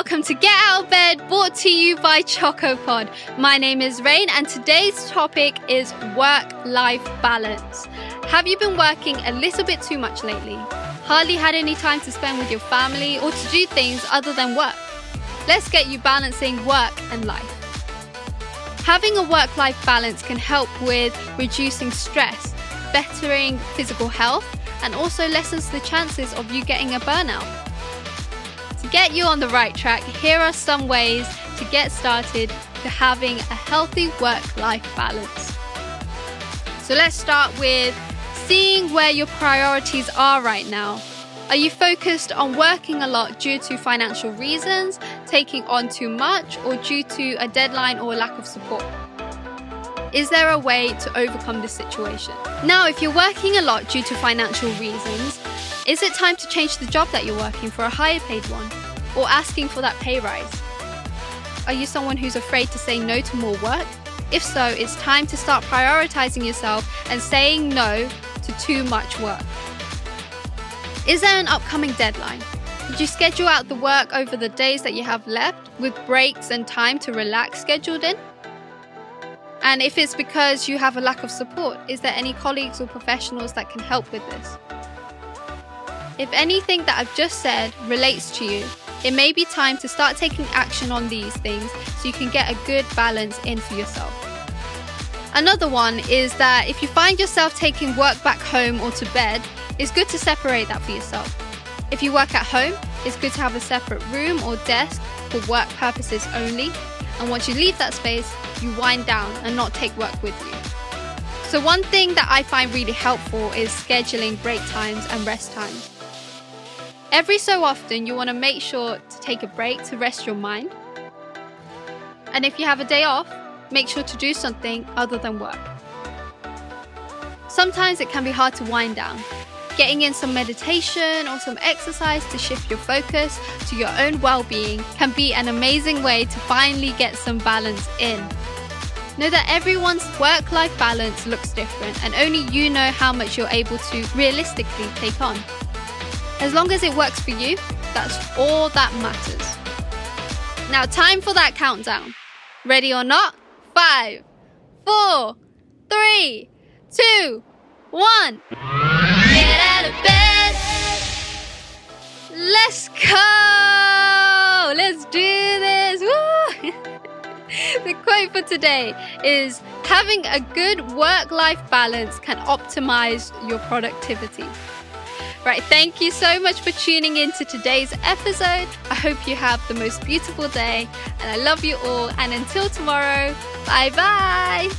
welcome to Get Out of Bed, brought to you by CHXCO POD. My name is Rain, and today's topic is work life balance. Have you been working a little bit too much lately? Hardly had any time to spend with your family or to do things other than work? Let's get you balancing work and life. Having a work life balance can help with reducing stress, bettering physical health, and also lessens the chances of you getting a burnout. Get you on the right track, here are some ways to get started to having a healthy work life balance. So let's start with seeing where your priorities are right now. Are you focused on working a lot due to financial reasons, taking on too much, or due to a deadline or lack of support? Is there a way to overcome this situation? Now, if you're working a lot due to financial reasons, is it time to change the job that you're working for a higher paid one? Or asking for that pay rise? Are you someone who's afraid to say no to more work? If so, it's time to start prioritizing yourself and saying no to too much work. Is there an upcoming deadline? Did you schedule out the work over the days that you have left with breaks and time to relax scheduled in? And if it's because you have a lack of support, is there any colleagues or professionals that can help with this? If anything that I've just said relates to you, it may be time to start taking action on these things so you can get a good balance in for yourself. Another one is that if you find yourself taking work back home or to bed, it's good to separate that for yourself. If you work at home, it's good to have a separate room or desk for work purposes only. And once you leave that space, you wind down and not take work with you. So, one thing that I find really helpful is scheduling break times and rest times. Every so often, you want to make sure to take a break to rest your mind. And if you have a day off, make sure to do something other than work. Sometimes it can be hard to wind down. Getting in some meditation or some exercise to shift your focus to your own well being can be an amazing way to finally get some balance in. Know that everyone's work life balance looks different, and only you know how much you're able to realistically take on. As long as it works for you, that's all that matters. Now, time for that countdown. Ready or not? Five, four, three, two, one. Get out of bed. Let's go. Let's do this. The quote for today is having a good work life balance can optimize your productivity. Right, thank you so much for tuning in to today's episode. I hope you have the most beautiful day, and I love you all. And until tomorrow, bye bye.